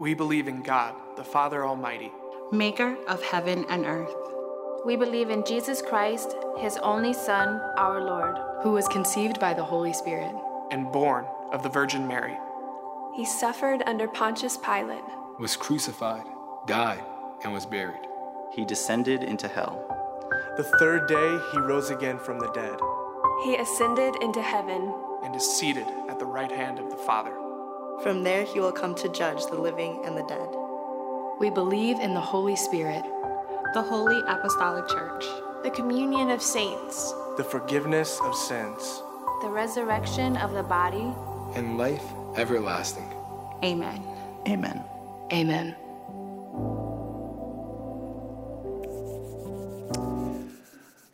We believe in God, the Father Almighty, maker of heaven and earth. We believe in Jesus Christ, his only Son, our Lord, who was conceived by the Holy Spirit and born of the Virgin Mary. He suffered under Pontius Pilate, was crucified, died, and was buried. He descended into hell. The third day he rose again from the dead. He ascended into heaven and is seated at the right hand of the Father. From there he will come to judge the living and the dead. We believe in the Holy Spirit, the Holy Apostolic Church, the communion of saints, the forgiveness of sins, the resurrection of the body, and life everlasting. Amen. Amen. Amen.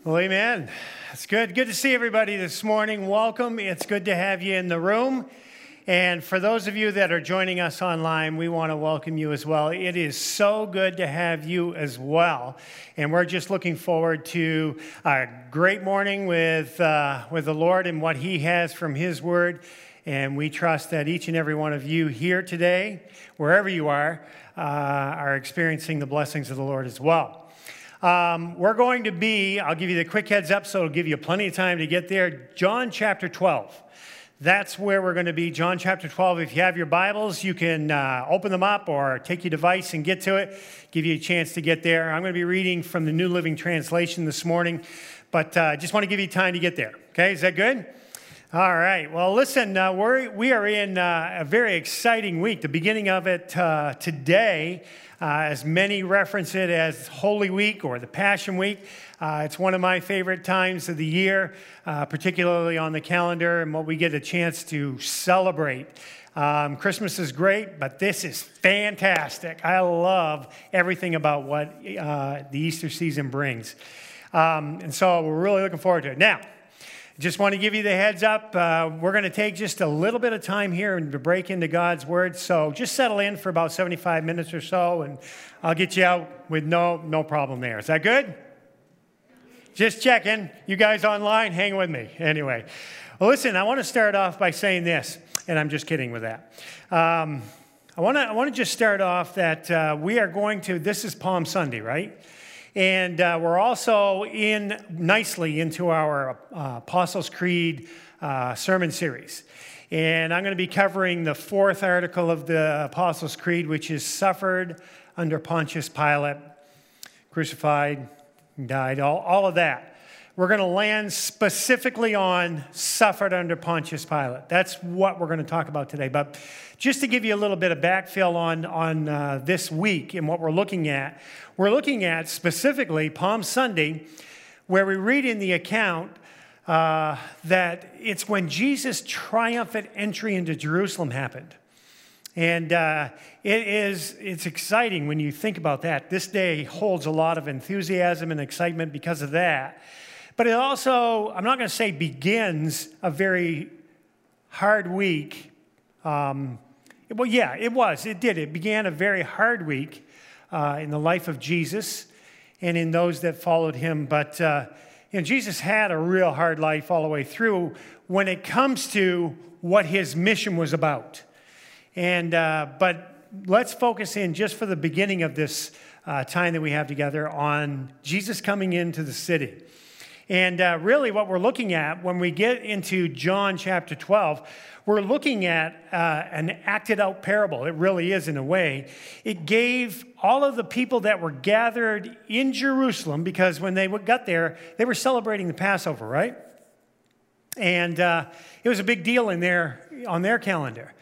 Well, amen. It's good. Good to see everybody this morning. Welcome. It's good to have you in the room. And for those of you that are joining us online, we want to welcome you as well. It is so good to have you as well. And we're just looking forward to a great morning with, uh, with the Lord and what He has from His Word. And we trust that each and every one of you here today, wherever you are, uh, are experiencing the blessings of the Lord as well. Um, we're going to be, I'll give you the quick heads up so it'll give you plenty of time to get there. John chapter 12. That's where we're going to be, John chapter 12. If you have your Bibles, you can uh, open them up or take your device and get to it, give you a chance to get there. I'm going to be reading from the New Living Translation this morning, but I uh, just want to give you time to get there. Okay, is that good? All right. Well, listen, uh, we're, we are in uh, a very exciting week, the beginning of it uh, today. Uh, as many reference it as Holy Week or the Passion Week. Uh, it's one of my favorite times of the year, uh, particularly on the calendar, and what we get a chance to celebrate. Um, Christmas is great, but this is fantastic. I love everything about what uh, the Easter season brings. Um, and so we're really looking forward to it. Now, just want to give you the heads up. Uh, we're going to take just a little bit of time here and to break into God's Word. So just settle in for about 75 minutes or so, and I'll get you out with no, no problem there. Is that good? Just checking. You guys online, hang with me. Anyway, well, listen, I want to start off by saying this, and I'm just kidding with that. Um, I want to I want to just start off that uh, we are going to. This is Palm Sunday, right? And uh, we're also in nicely into our uh, Apostles' Creed uh, sermon series. And I'm going to be covering the fourth article of the Apostles' Creed, which is suffered under Pontius Pilate, crucified, died, all, all of that. We're going to land specifically on suffered under Pontius Pilate. That's what we're going to talk about today. But just to give you a little bit of backfill on, on uh, this week and what we're looking at, we're looking at specifically Palm Sunday, where we read in the account uh, that it's when Jesus' triumphant entry into Jerusalem happened. And uh, it is, it's exciting when you think about that. This day holds a lot of enthusiasm and excitement because of that. But it also, I'm not going to say begins a very hard week. Um, well, yeah, it was. It did. It began a very hard week uh, in the life of Jesus and in those that followed him. But uh, you know, Jesus had a real hard life all the way through when it comes to what his mission was about. And, uh, but let's focus in just for the beginning of this uh, time that we have together on Jesus coming into the city. And uh, really, what we're looking at when we get into John chapter 12, we're looking at uh, an acted out parable. It really is, in a way. It gave all of the people that were gathered in Jerusalem, because when they got there, they were celebrating the Passover, right? And uh, it was a big deal in their, on their calendar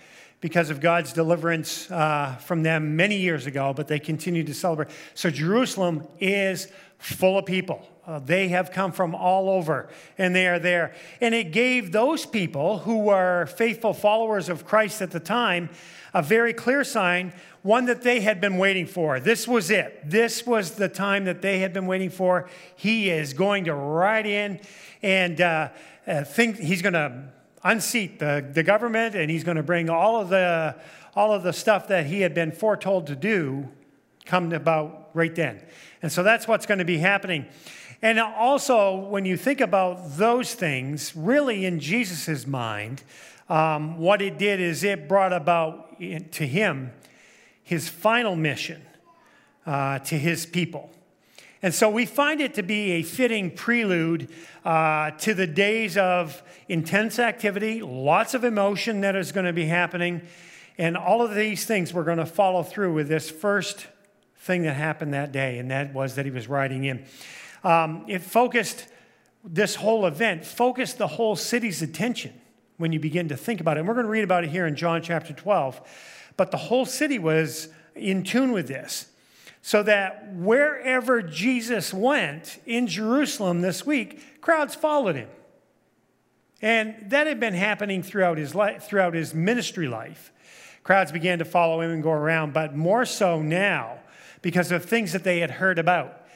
because of God's deliverance uh, from them many years ago, but they continue to celebrate. So Jerusalem is full of people. Uh, they have come from all over and they are there. And it gave those people who were faithful followers of Christ at the time a very clear sign, one that they had been waiting for. This was it. This was the time that they had been waiting for. He is going to ride in and uh, uh, think he's going to unseat the, the government and he's going to bring all of the all of the stuff that he had been foretold to do come about right then. And so that's what's going to be happening. And also, when you think about those things, really in Jesus' mind, um, what it did is it brought about to him his final mission uh, to his people. And so we find it to be a fitting prelude uh, to the days of intense activity, lots of emotion that is going to be happening. And all of these things we're going to follow through with this first thing that happened that day, and that was that he was riding in. Um, it focused, this whole event focused the whole city's attention when you begin to think about it. And we're going to read about it here in John chapter 12. But the whole city was in tune with this. So that wherever Jesus went in Jerusalem this week, crowds followed him. And that had been happening throughout his, life, throughout his ministry life. Crowds began to follow him and go around, but more so now because of things that they had heard about.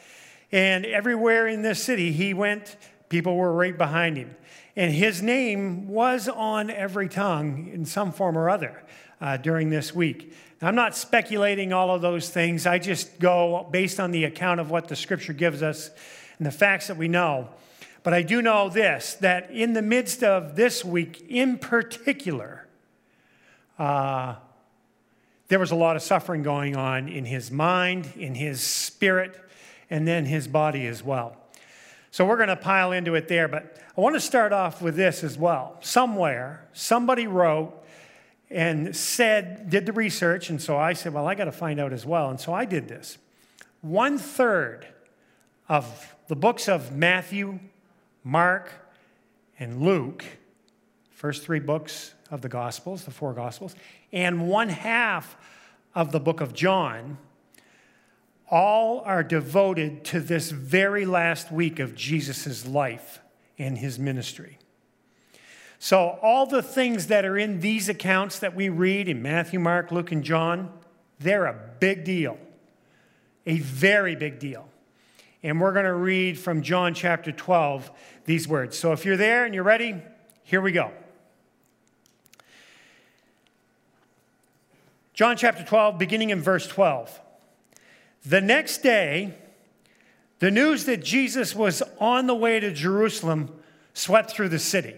And everywhere in this city he went, people were right behind him. And his name was on every tongue in some form or other uh, during this week. I'm not speculating all of those things. I just go based on the account of what the scripture gives us and the facts that we know. But I do know this that in the midst of this week in particular, uh, there was a lot of suffering going on in his mind, in his spirit, and then his body as well. So we're going to pile into it there, but I want to start off with this as well. Somewhere, somebody wrote and said, did the research, and so I said, well, I got to find out as well. And so I did this. One third of the books of Matthew, Mark, and Luke, first three books of the Gospels, the four Gospels, and one half of the book of John all are devoted to this very last week of Jesus' life and his ministry. So, all the things that are in these accounts that we read in Matthew, Mark, Luke, and John, they're a big deal, a very big deal. And we're going to read from John chapter 12 these words. So, if you're there and you're ready, here we go. John chapter 12, beginning in verse 12. The next day, the news that Jesus was on the way to Jerusalem swept through the city.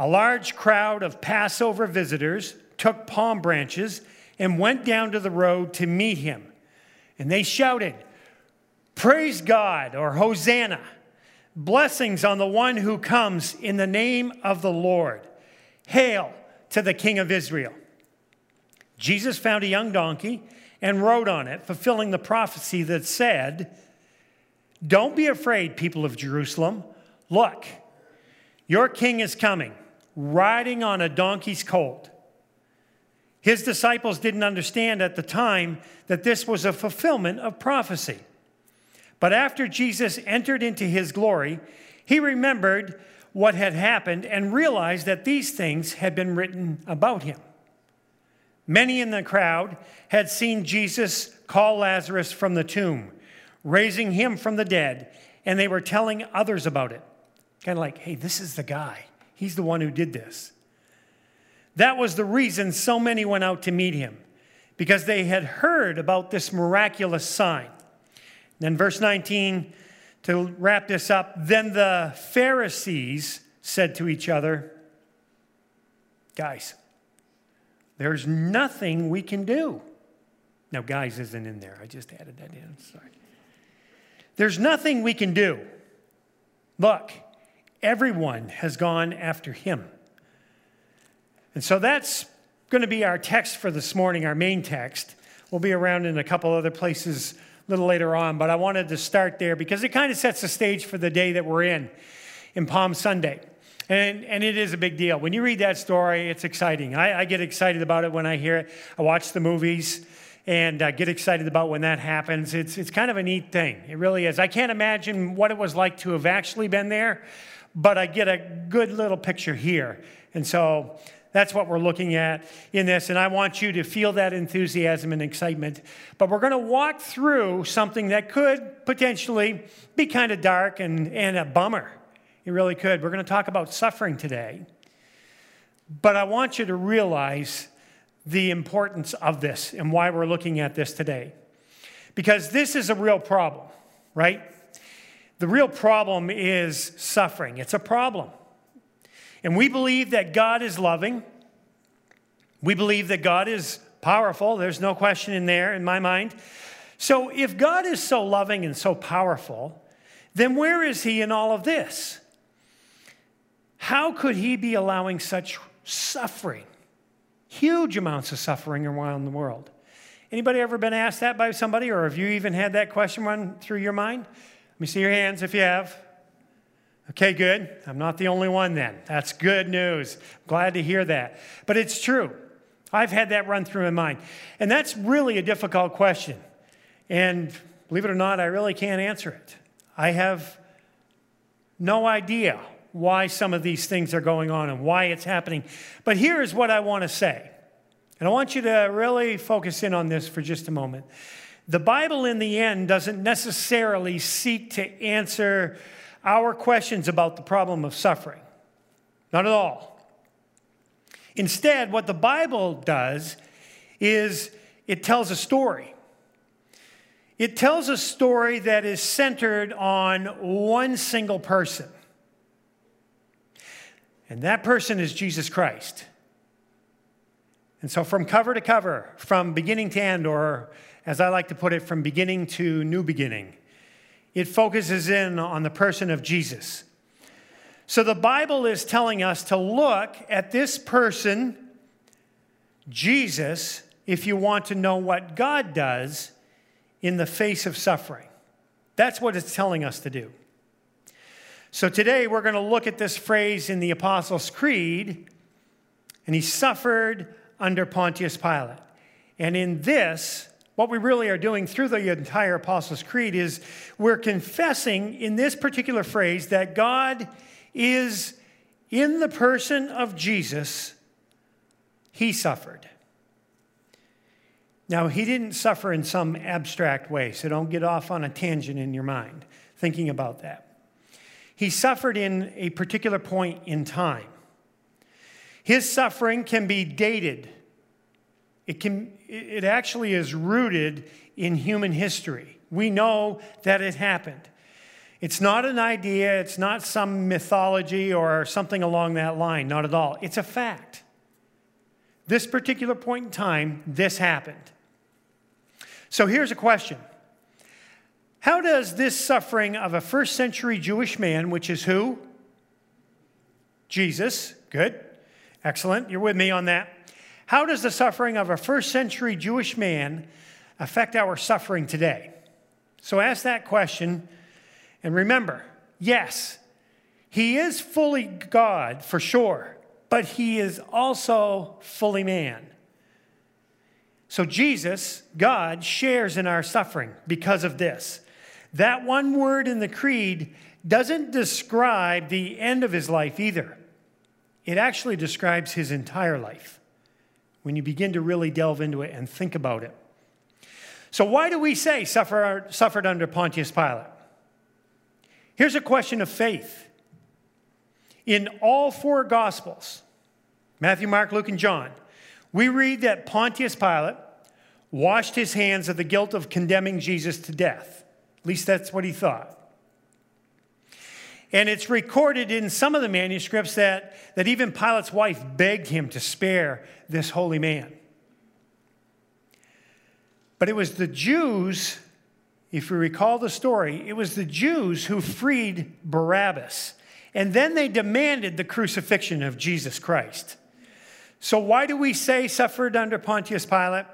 A large crowd of Passover visitors took palm branches and went down to the road to meet him. And they shouted, Praise God, or Hosanna, blessings on the one who comes in the name of the Lord. Hail to the King of Israel. Jesus found a young donkey and rode on it, fulfilling the prophecy that said, Don't be afraid, people of Jerusalem. Look, your king is coming, riding on a donkey's colt. His disciples didn't understand at the time that this was a fulfillment of prophecy. But after Jesus entered into his glory, he remembered what had happened and realized that these things had been written about him. Many in the crowd had seen Jesus call Lazarus from the tomb, raising him from the dead, and they were telling others about it. Kind of like, hey, this is the guy. He's the one who did this. That was the reason so many went out to meet him, because they had heard about this miraculous sign. Then, verse 19, to wrap this up, then the Pharisees said to each other, Guys, there's nothing we can do. Now, guys isn't in there. I just added that in. Sorry. There's nothing we can do. Look, everyone has gone after him. And so that's going to be our text for this morning, our main text. We'll be around in a couple other places a little later on, but I wanted to start there because it kind of sets the stage for the day that we're in, in Palm Sunday. And, and it is a big deal. When you read that story, it's exciting. I, I get excited about it when I hear it. I watch the movies and uh, get excited about when that happens. It's, it's kind of a neat thing. It really is. I can't imagine what it was like to have actually been there, but I get a good little picture here. And so that's what we're looking at in this. And I want you to feel that enthusiasm and excitement. But we're going to walk through something that could potentially be kind of dark and, and a bummer. It really could. We're going to talk about suffering today. But I want you to realize the importance of this and why we're looking at this today. Because this is a real problem, right? The real problem is suffering. It's a problem. And we believe that God is loving. We believe that God is powerful. There's no question in there in my mind. So, if God is so loving and so powerful, then where is He in all of this? How could He be allowing such suffering, huge amounts of suffering around the world? Anybody ever been asked that by somebody, or have you even had that question run through your mind? Let me see your hands if you have. Okay, good. I'm not the only one then. That's good news. Glad to hear that. But it's true. I've had that run through my mind. And that's really a difficult question. And believe it or not, I really can't answer it. I have no idea why some of these things are going on and why it's happening. But here is what I want to say. And I want you to really focus in on this for just a moment. The Bible, in the end, doesn't necessarily seek to answer our questions about the problem of suffering. Not at all. Instead, what the Bible does is it tells a story. It tells a story that is centered on one single person. And that person is Jesus Christ. And so, from cover to cover, from beginning to end, or as I like to put it, from beginning to new beginning, it focuses in on the person of Jesus. So, the Bible is telling us to look at this person, Jesus, if you want to know what God does in the face of suffering. That's what it's telling us to do. So, today we're going to look at this phrase in the Apostles' Creed, and he suffered under Pontius Pilate. And in this, what we really are doing through the entire Apostles' Creed is we're confessing in this particular phrase that God is in the person of Jesus, he suffered. Now, he didn't suffer in some abstract way, so don't get off on a tangent in your mind thinking about that. He suffered in a particular point in time. His suffering can be dated. It, can, it actually is rooted in human history. We know that it happened. It's not an idea, it's not some mythology or something along that line, not at all. It's a fact. This particular point in time, this happened. So here's a question How does this suffering of a first century Jewish man, which is who? Jesus, good. Excellent. You're with me on that. How does the suffering of a first century Jewish man affect our suffering today? So ask that question. And remember, yes, he is fully God for sure, but he is also fully man. So Jesus, God, shares in our suffering because of this. That one word in the creed doesn't describe the end of his life either. It actually describes his entire life when you begin to really delve into it and think about it. So, why do we say suffer, suffered under Pontius Pilate? Here's a question of faith. In all four Gospels, Matthew, Mark, Luke, and John, we read that Pontius Pilate washed his hands of the guilt of condemning Jesus to death. At least that's what he thought. And it's recorded in some of the manuscripts that, that even Pilate's wife begged him to spare this holy man. But it was the Jews, if you recall the story, it was the Jews who freed Barabbas. And then they demanded the crucifixion of Jesus Christ. So, why do we say suffered under Pontius Pilate?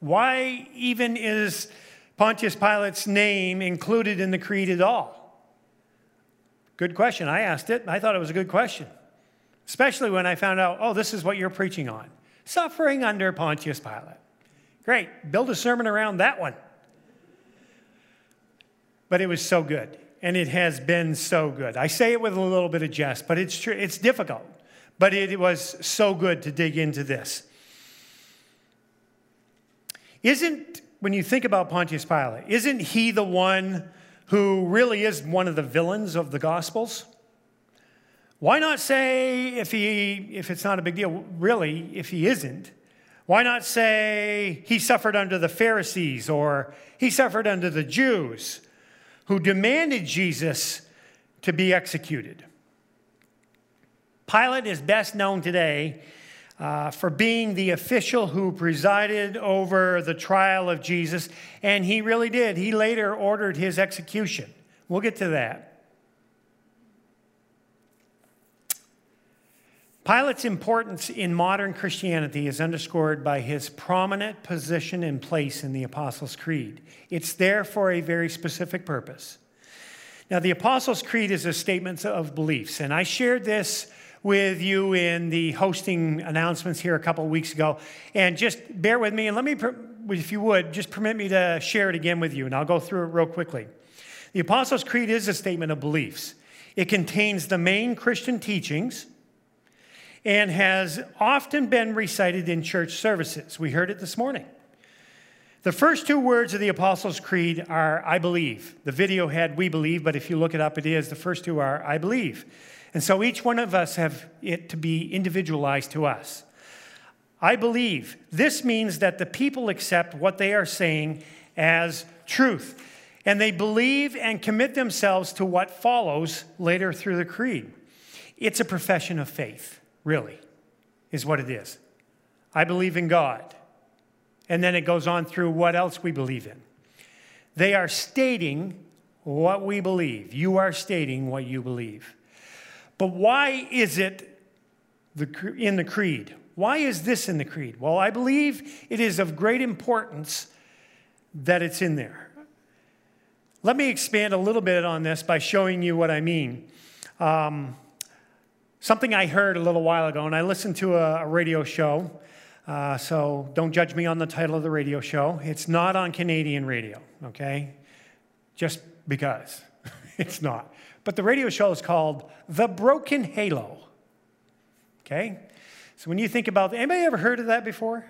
Why even is Pontius Pilate's name included in the creed at all? Good question. I asked it. I thought it was a good question, especially when I found out, oh, this is what you're preaching on suffering under Pontius Pilate. Great. Build a sermon around that one. But it was so good, and it has been so good. I say it with a little bit of jest, but it's true. It's difficult, but it was so good to dig into this. Isn't, when you think about Pontius Pilate, isn't he the one who really is one of the villains of the Gospels? Why not say, if, he, if it's not a big deal, really, if he isn't, why not say he suffered under the Pharisees or he suffered under the Jews who demanded Jesus to be executed? Pilate is best known today uh, for being the official who presided over the trial of Jesus, and he really did. He later ordered his execution. We'll get to that. Pilate's importance in modern Christianity is underscored by his prominent position and place in the Apostles' Creed. It's there for a very specific purpose. Now, the Apostles' Creed is a statement of beliefs, and I shared this with you in the hosting announcements here a couple of weeks ago. And just bear with me, and let me, if you would, just permit me to share it again with you, and I'll go through it real quickly. The Apostles' Creed is a statement of beliefs, it contains the main Christian teachings and has often been recited in church services. We heard it this morning. The first two words of the Apostles' Creed are I believe. The video had we believe, but if you look it up, it is. The first two are I believe. And so each one of us have it to be individualized to us. I believe. This means that the people accept what they are saying as truth, and they believe and commit themselves to what follows later through the creed. It's a profession of faith, really, is what it is. I believe in God. And then it goes on through what else we believe in. They are stating what we believe. You are stating what you believe. But why is it in the creed? Why is this in the creed? Well, I believe it is of great importance that it's in there. Let me expand a little bit on this by showing you what I mean. Um, something I heard a little while ago, and I listened to a, a radio show uh, so don't judge me on the title of the radio show. It's not on Canadian radio, okay? Just because it's not. But the radio show is called The Broken Halo, okay? So when you think about, anybody ever heard of that before?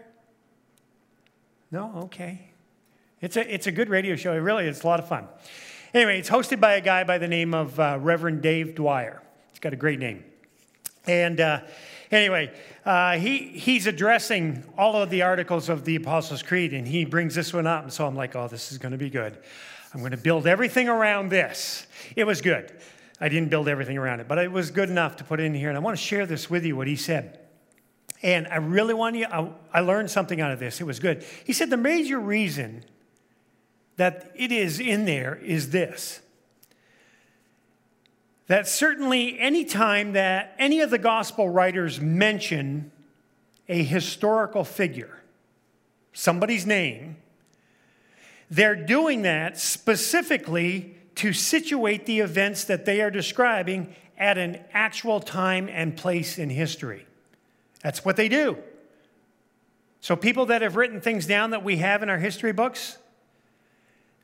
No? Okay. It's a, it's a good radio show. It really is a lot of fun. Anyway, it's hosted by a guy by the name of uh, Reverend Dave Dwyer. He's got a great name. And uh, Anyway, uh, he, he's addressing all of the articles of the Apostles' Creed, and he brings this one up. And so I'm like, oh, this is going to be good. I'm going to build everything around this. It was good. I didn't build everything around it, but it was good enough to put in here. And I want to share this with you, what he said. And I really want you, I, I learned something out of this. It was good. He said the major reason that it is in there is this that certainly any time that any of the gospel writers mention a historical figure, somebody's name, they're doing that specifically to situate the events that they are describing at an actual time and place in history. That's what they do. So, people that have written things down that we have in our history books,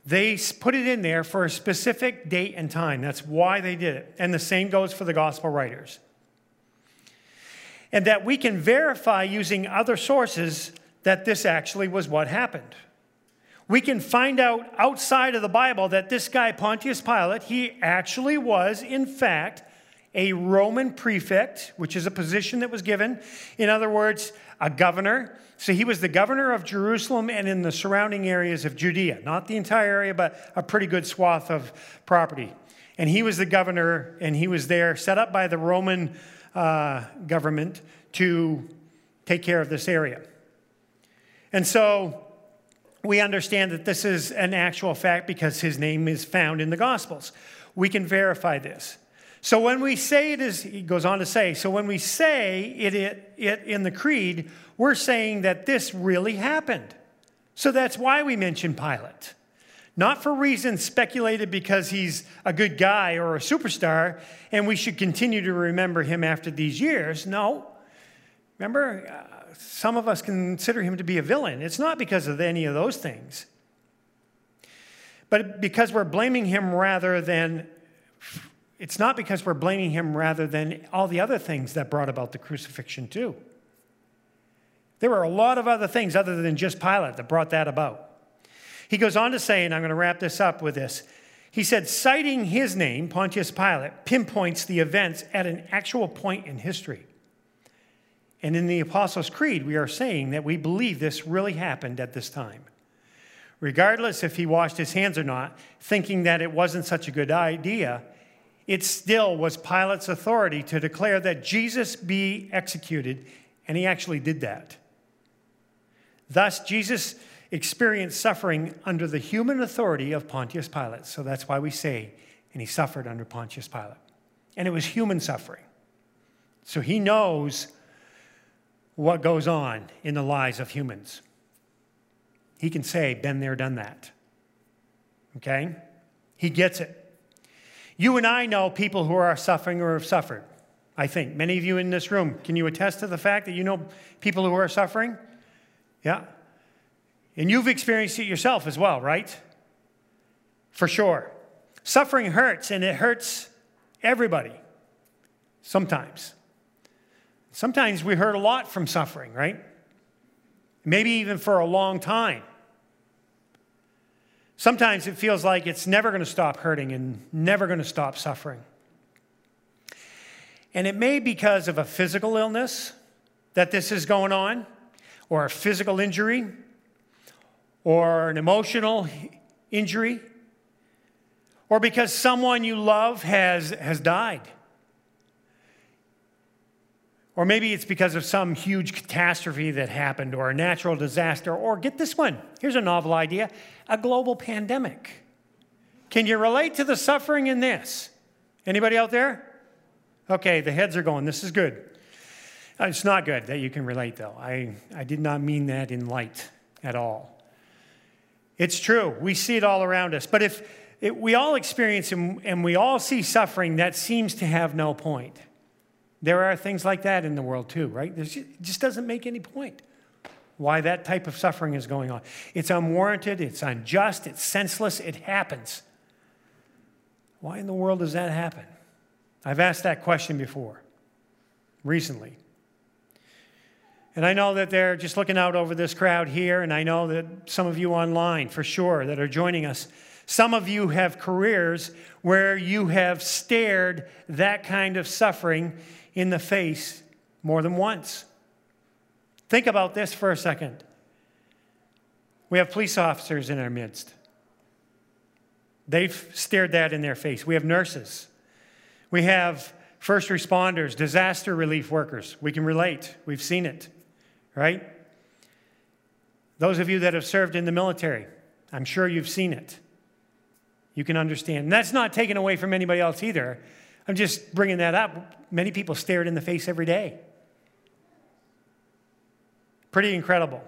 they put it in there for a specific date and time. That's why they did it. And the same goes for the gospel writers. And that we can verify using other sources that this actually was what happened. We can find out outside of the Bible that this guy, Pontius Pilate, he actually was, in fact, a Roman prefect, which is a position that was given. In other words, a governor. So he was the governor of Jerusalem and in the surrounding areas of Judea, not the entire area, but a pretty good swath of property. And he was the governor, and he was there, set up by the Roman uh, government to take care of this area. And so we understand that this is an actual fact because his name is found in the Gospels. We can verify this. So when we say it is, he goes on to say, so when we say it, it, it in the creed, we're saying that this really happened. So that's why we mention Pilate. Not for reasons speculated because he's a good guy or a superstar and we should continue to remember him after these years. No. Remember, uh, some of us consider him to be a villain. It's not because of any of those things, but because we're blaming him rather than it's not because we're blaming him rather than all the other things that brought about the crucifixion, too. There were a lot of other things other than just Pilate that brought that about. He goes on to say, and I'm going to wrap this up with this. He said, citing his name, Pontius Pilate, pinpoints the events at an actual point in history. And in the Apostles' Creed, we are saying that we believe this really happened at this time. Regardless if he washed his hands or not, thinking that it wasn't such a good idea, it still was Pilate's authority to declare that Jesus be executed And he actually did that. Thus, Jesus experienced suffering under the human authority of Pontius Pilate. So that's why we say, and he suffered under Pontius Pilate. And it was human suffering. So he knows what goes on in the lives of humans. He can say, been there, done that. Okay? He gets it. You and I know people who are suffering or have suffered. I think. Many of you in this room, can you attest to the fact that you know people who are suffering? Yeah. And you've experienced it yourself as well, right? For sure. Suffering hurts, and it hurts everybody sometimes. Sometimes we hurt a lot from suffering, right? Maybe even for a long time. Sometimes it feels like it's never going to stop hurting and never going to stop suffering. And it may be because of a physical illness that this is going on, or a physical injury, or an emotional injury, or because someone you love has, has died. Or maybe it's because of some huge catastrophe that happened, or a natural disaster, or get this one. Here's a novel idea a global pandemic. Can you relate to the suffering in this? Anybody out there? Okay, the heads are going. This is good. Uh, it's not good that you can relate, though. I, I did not mean that in light at all. It's true. We see it all around us. But if it, we all experience and, and we all see suffering that seems to have no point, there are things like that in the world too, right? It just doesn't make any point why that type of suffering is going on. It's unwarranted, it's unjust, it's senseless, it happens. Why in the world does that happen? I've asked that question before, recently. And I know that they're just looking out over this crowd here, and I know that some of you online, for sure, that are joining us. Some of you have careers where you have stared that kind of suffering in the face more than once. Think about this for a second. We have police officers in our midst. They've stared that in their face. We have nurses. We have first responders, disaster relief workers. We can relate. We've seen it, right? Those of you that have served in the military, I'm sure you've seen it. You can understand. And that's not taken away from anybody else either. I'm just bringing that up. Many people stare it in the face every day. Pretty incredible.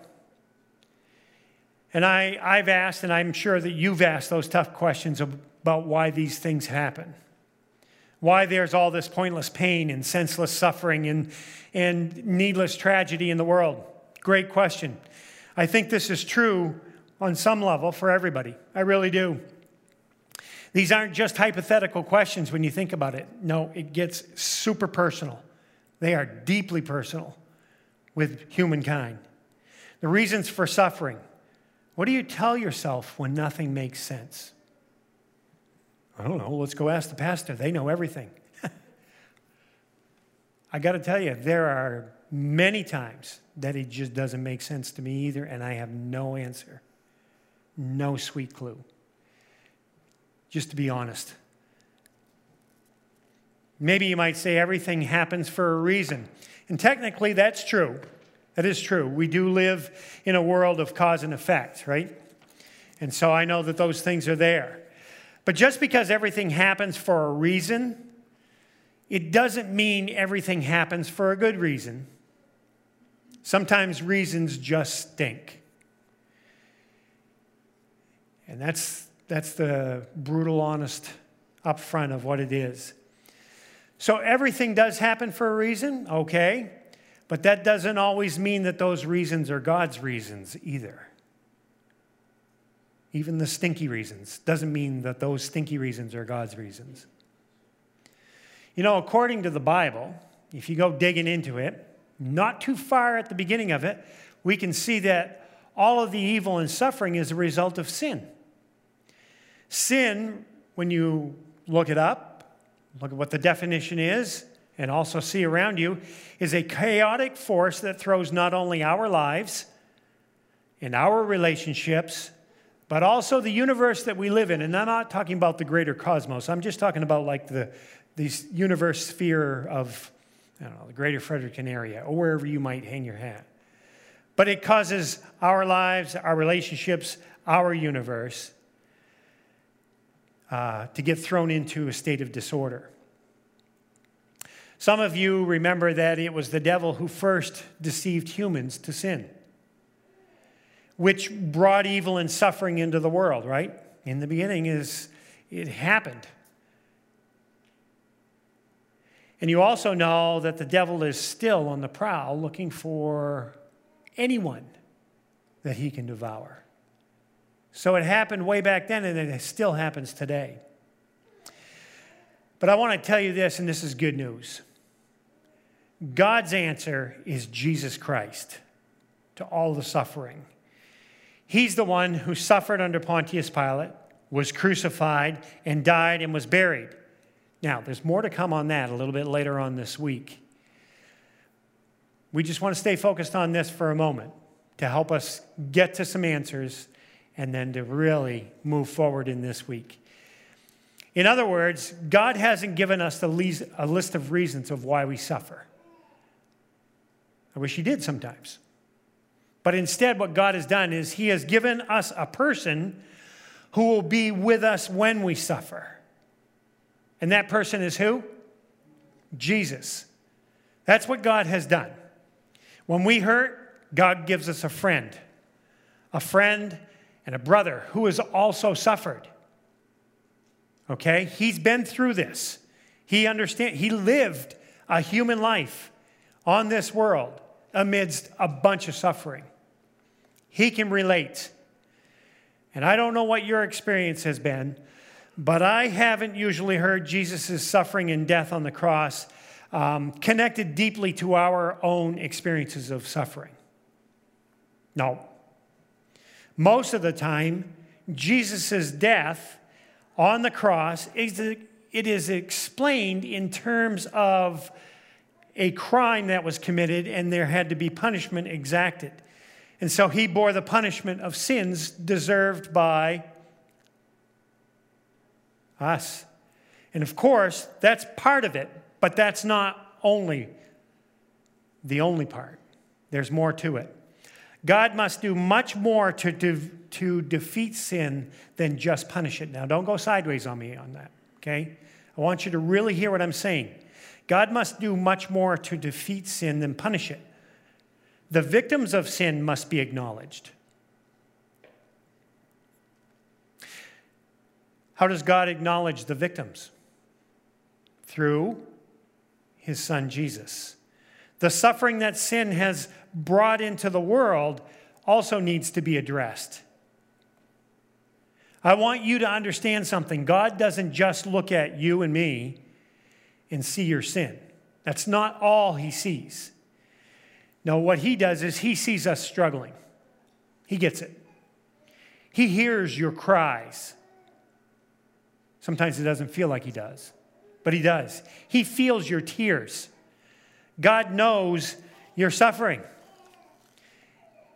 And I, I've asked, and I'm sure that you've asked those tough questions about why these things happen why there's all this pointless pain and senseless suffering and, and needless tragedy in the world? Great question. I think this is true on some level for everybody. I really do. These aren't just hypothetical questions when you think about it. No, it gets super personal. They are deeply personal with humankind. The reasons for suffering. What do you tell yourself when nothing makes sense? I don't know. Let's go ask the pastor. They know everything. I got to tell you, there are many times that it just doesn't make sense to me either, and I have no answer, no sweet clue. Just to be honest. Maybe you might say everything happens for a reason. And technically, that's true. That is true. We do live in a world of cause and effect, right? And so I know that those things are there. But just because everything happens for a reason, it doesn't mean everything happens for a good reason. Sometimes reasons just stink. And that's, that's the brutal, honest upfront of what it is. So everything does happen for a reason, okay, but that doesn't always mean that those reasons are God's reasons either even the stinky reasons, doesn't mean that those stinky reasons are God's reasons. You know, according to the Bible, if you go digging into it, not too far at the beginning of it, we can see that all of the evil and suffering is a result of sin. Sin, when you look it up, look at what the definition is, and also see around you, is a chaotic force that throws not only our lives and our relationships but also the universe that we live in. And I'm not talking about the greater cosmos, I'm just talking about like the this universe sphere of I don't know, the greater Fredericton area, or wherever you might hang your hat. But it causes our lives, our relationships, our universe uh, to get thrown into a state of disorder. Some of you remember that it was the devil who first deceived humans to sin, which brought evil and suffering into the world, right? In the beginning is it happened. And you also know that the devil is still on the prowl looking for anyone that he can devour. So it happened way back then, and it still happens today. But I want to tell you this, and this is good news God's answer is Jesus Christ to all the suffering. He's the one who suffered under Pontius Pilate, was crucified, and died and was buried. Now, there's more to come on that a little bit later on this week. We just want to stay focused on this for a moment to help us get to some answers and then to really move forward in this week. In other words, God hasn't given us a list of reasons of why we suffer. I wish He did sometimes. But instead, what God has done is He has given us a person who will be with us when we suffer. And that person is who? Jesus. That's what God has done. When we hurt, God gives us a friend, a friend and a brother who has also suffered. Okay? He's been through this. He understand he lived a human life on this world amidst a bunch of suffering. He can relate. And I don't know what your experience has been, but I haven't usually heard Jesus' suffering and death on the cross um, connected deeply to our own experiences of suffering. No. Most of the time, Jesus' death on the cross, is, it is explained in terms of a crime that was committed and there had to be punishment exacted. And so he bore the punishment of sins deserved by us. And of course, that's part of it, but that's not only the only part. There's more to it. God must do much more to, de- to defeat sin than just punish it. Now, don't go sideways on me on that, okay? I want you to really hear what I'm saying. God must do much more to defeat sin than punish it. The victims of sin must be acknowledged. How does God acknowledge the victims? Through his son Jesus. The suffering that sin has brought into the world also needs to be addressed. I want you to understand something. God doesn't just look at you and me and see your sin. That's not all he sees. No, what he does is he sees us struggling. He gets it. He hears your cries. Sometimes it doesn't feel like he does, but he does. He feels your tears. God knows your suffering.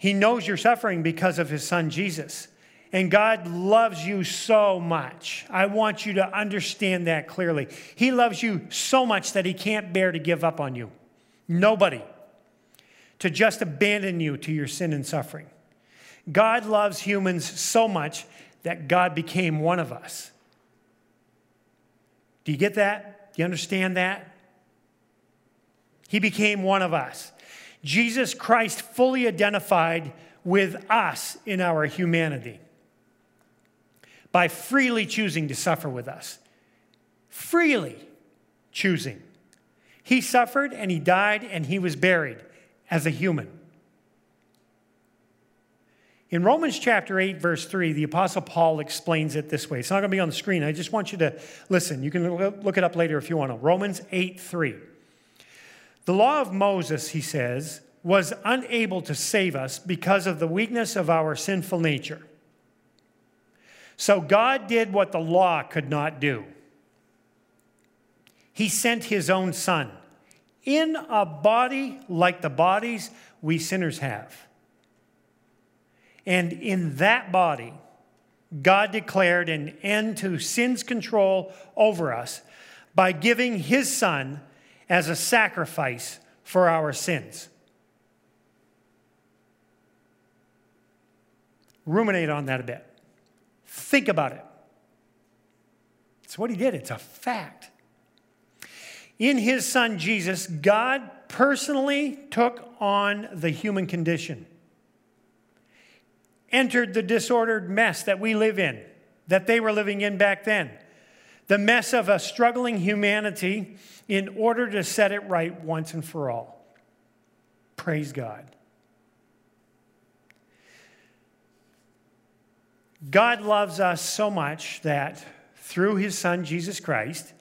He knows you're suffering because of his son Jesus. And God loves you so much. I want you to understand that clearly. He loves you so much that he can't bear to give up on you. Nobody. To just abandon you to your sin and suffering. God loves humans so much that God became one of us. Do you get that? Do you understand that? He became one of us. Jesus Christ fully identified with us in our humanity by freely choosing to suffer with us. Freely choosing. He suffered and he died and he was buried as a human. In Romans chapter 8, verse 3, the Apostle Paul explains it this way. It's not going to be on the screen. I just want you to listen. You can look it up later if you want to. Romans 8, 3. The law of Moses, he says, was unable to save us because of the weakness of our sinful nature. So God did what the law could not do. He sent his own son in a body like the bodies we sinners have and in that body, God declared an end to sin's control over us by giving his son as a sacrifice for our sins. Ruminate on that a bit. Think about it. It's what he did, it's a fact. In his son Jesus, God personally took on the human condition, entered the disordered mess that we live in, that they were living in back then, the mess of a struggling humanity in order to set it right once and for all. Praise God. God loves us so much that through his son, Jesus Christ,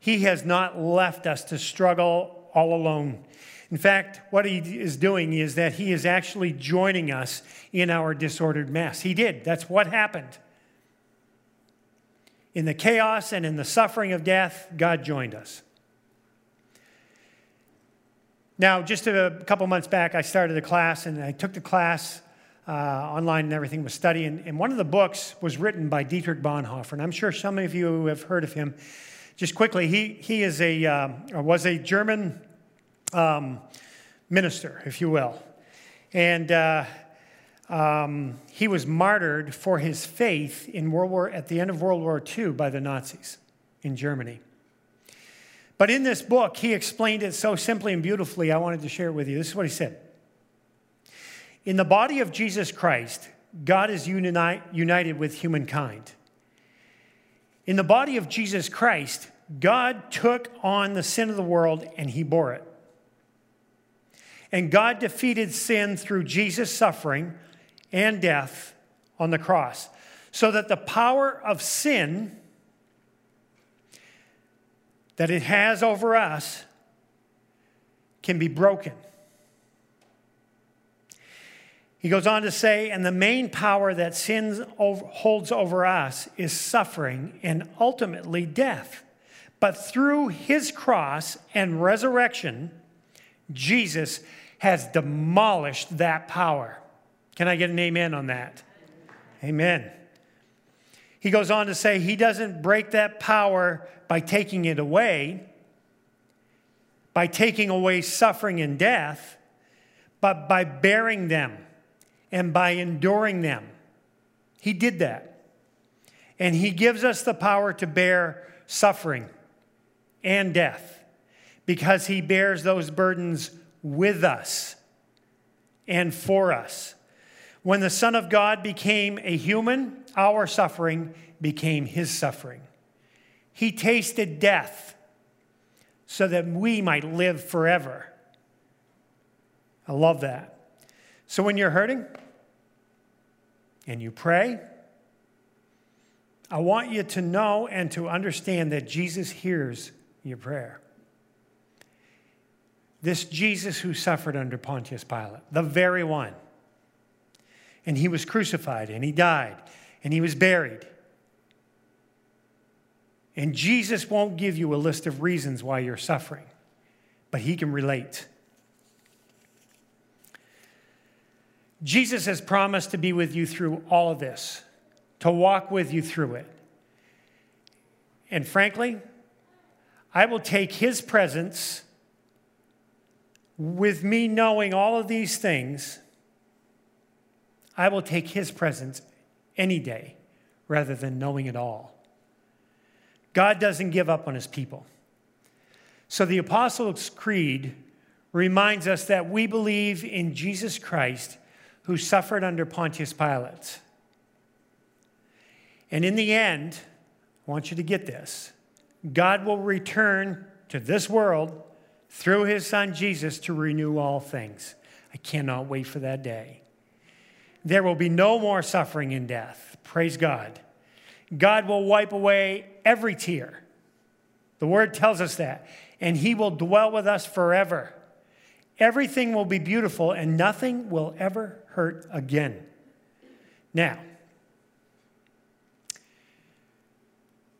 he has not left us to struggle all alone. In fact, what he is doing is that he is actually joining us in our disordered mess. He did. That's what happened. In the chaos and in the suffering of death, God joined us. Now, just a couple months back, I started a class and I took the class uh, online and everything was studying. And one of the books was written by Dietrich Bonhoeffer. And I'm sure some of you have heard of him. Just quickly, he, he is a, uh, was a German um, minister, if you will. And uh, um, he was martyred for his faith in World War, at the end of World War II by the Nazis in Germany. But in this book, he explained it so simply and beautifully, I wanted to share it with you. This is what he said In the body of Jesus Christ, God is uni- united with humankind. In the body of Jesus Christ, God took on the sin of the world and he bore it. And God defeated sin through Jesus' suffering and death on the cross, so that the power of sin that it has over us can be broken. He goes on to say, and the main power that sin holds over us is suffering and ultimately death. But through his cross and resurrection, Jesus has demolished that power. Can I get an amen on that? Amen. He goes on to say he doesn't break that power by taking it away, by taking away suffering and death, but by bearing them and by enduring them. He did that. And He gives us the power to bear suffering and death because He bears those burdens with us and for us. When the Son of God became a human, our suffering became His suffering. He tasted death so that we might live forever. I love that. So when you're hurting, and you pray, I want you to know and to understand that Jesus hears your prayer. This Jesus who suffered under Pontius Pilate, the very one. And he was crucified and he died and he was buried. And Jesus won't give you a list of reasons why you're suffering, but he can relate. Jesus has promised to be with you through all of this, to walk with you through it. And frankly, I will take his presence with me knowing all of these things. I will take his presence any day rather than knowing it all. God doesn't give up on his people. So the Apostles' Creed reminds us that we believe in Jesus Christ who suffered under Pontius Pilate. And in the end, I want you to get this God will return to this world through his son Jesus to renew all things. I cannot wait for that day. There will be no more suffering and death. Praise God. God will wipe away every tear. The word tells us that. And he will dwell with us forever. Everything will be beautiful and nothing will ever hurt again. Now,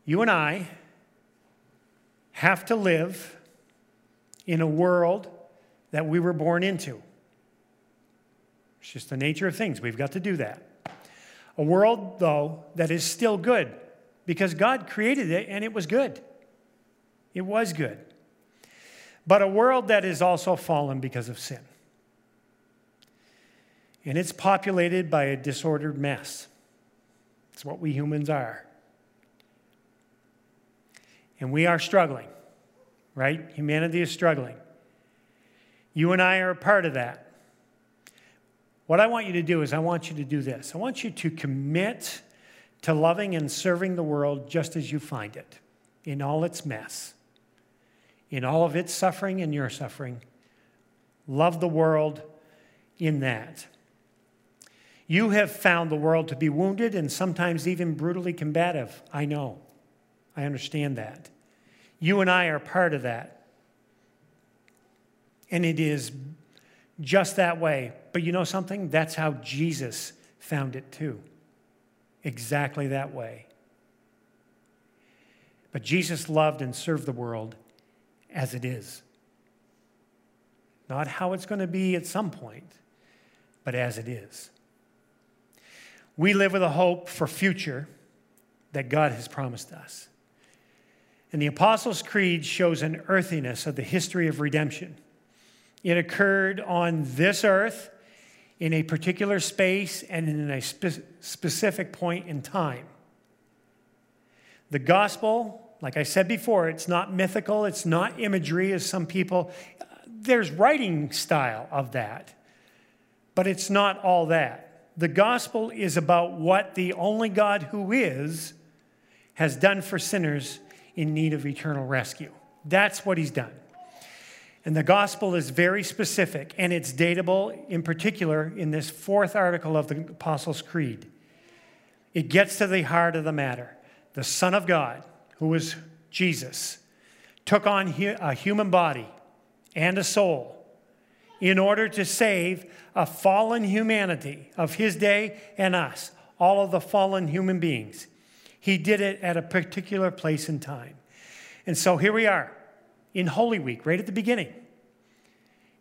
you and I have to live in a world that we were born into. It's just the nature of things. We've got to do that. A world, though, that is still good because God created it and it was good. It was good. but a world that is also fallen because of sin. And it's populated by a disordered mess. It's what we humans are. And we are struggling, right? Humanity is struggling. You and I are a part of that. What I want you to do is, I want you to do this. I want you to commit to loving and serving the world just as you find it, in all its mess, in all of its suffering and your suffering. Love the world in that. You have found the world to be wounded and sometimes even brutally combative. I know. I understand that. You and I are part of that. And it is just that way. But you know something? That's how Jesus found it too. Exactly that way. But Jesus loved and served the world as it is. Not how it's going to be at some point, but as it is. We live with a hope for future that God has promised us. And the Apostles' Creed shows an earthiness of the history of redemption. It occurred on this earth in a particular space and in a spe- specific point in time. The gospel, like I said before, it's not mythical, it's not imagery as some people, there's writing style of that, but it's not all that. The gospel is about what the only God who is has done for sinners in need of eternal rescue. That's what he's done. And the gospel is very specific, and it's datable in particular in this fourth article of the Apostles' Creed. It gets to the heart of the matter. The Son of God, who was Jesus, took on a human body and a soul in order to save a fallen humanity of his day and us, all of the fallen human beings. He did it at a particular place and time. And so here we are in Holy Week, right at the beginning.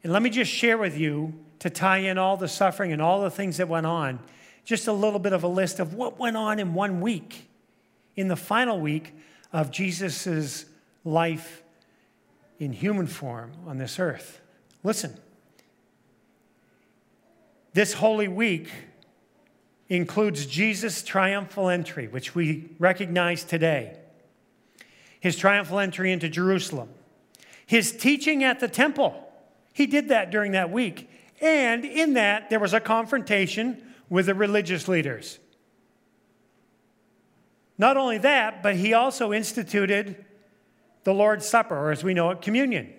And let me just share with you, to tie in all the suffering and all the things that went on, just a little bit of a list of what went on in one week, in the final week of Jesus' life in human form on this earth. Listen, this Holy Week includes Jesus' triumphal entry, which we recognize today his triumphal entry into Jerusalem, his teaching at the temple. He did that during that week. And in that, there was a confrontation with the religious leaders. Not only that, but he also instituted the Lord's Supper, or as we know it, communion.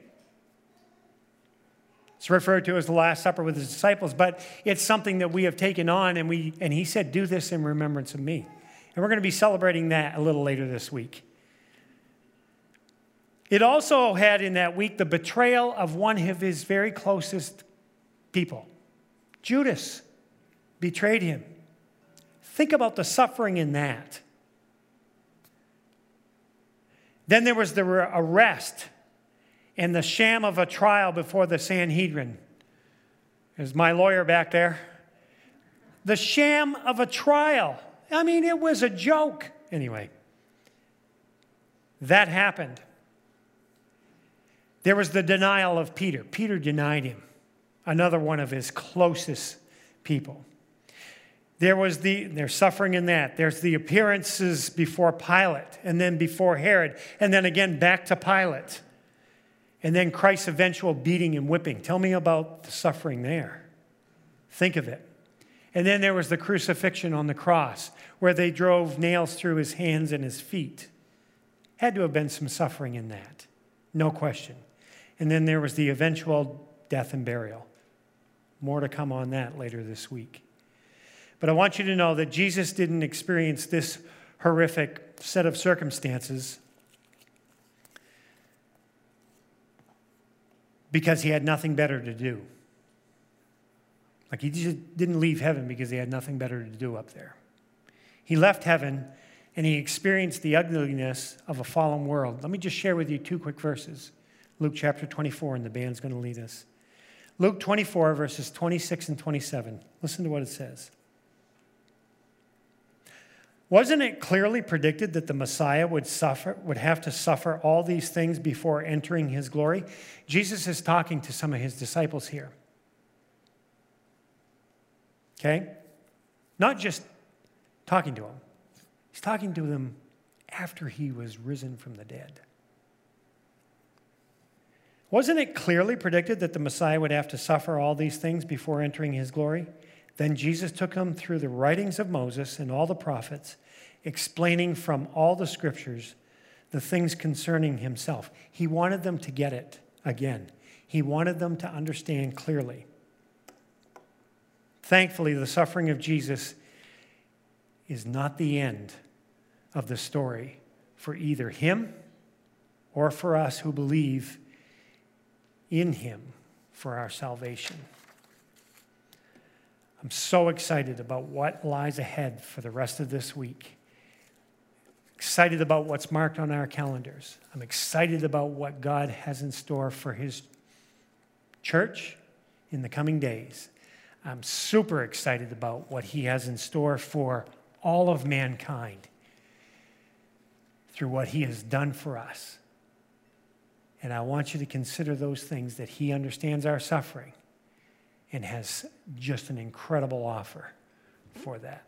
It's referred to as the Last Supper with his disciples, but it's something that we have taken on, and, we, and he said, Do this in remembrance of me. And we're going to be celebrating that a little later this week. It also had in that week the betrayal of one of his very closest people. Judas betrayed him. Think about the suffering in that. Then there was the arrest and the sham of a trial before the Sanhedrin. There's my lawyer back there. The sham of a trial. I mean, it was a joke. Anyway, that happened. There was the denial of Peter. Peter denied him, another one of his closest people. There was the, there's suffering in that. There's the appearances before Pilate, and then before Herod, and then again back to Pilate. And then Christ's eventual beating and whipping. Tell me about the suffering there. Think of it. And then there was the crucifixion on the cross, where they drove nails through his hands and his feet. Had to have been some suffering in that, no question. And then there was the eventual death and burial. More to come on that later this week. But I want you to know that Jesus didn't experience this horrific set of circumstances because he had nothing better to do. Like he just didn't leave heaven because he had nothing better to do up there. He left heaven and he experienced the ugliness of a fallen world. Let me just share with you two quick verses. Luke chapter 24, and the band's going to lead us. Luke 24, verses 26 and 27. Listen to what it says. Wasn't it clearly predicted that the Messiah would suffer, would have to suffer all these things before entering his glory? Jesus is talking to some of his disciples here. Okay? Not just talking to them, he's talking to them after he was risen from the dead. Wasn't it clearly predicted that the Messiah would have to suffer all these things before entering his glory? Then Jesus took them through the writings of Moses and all the prophets, explaining from all the scriptures the things concerning himself. He wanted them to get it again, he wanted them to understand clearly. Thankfully, the suffering of Jesus is not the end of the story for either him or for us who believe in him for our salvation. I'm so excited about what lies ahead for the rest of this week. Excited about what's marked on our calendars. I'm excited about what God has in store for his church in the coming days. I'm super excited about what he has in store for all of mankind through what he has done for us. And I want you to consider those things that he understands our suffering and has just an incredible offer for that.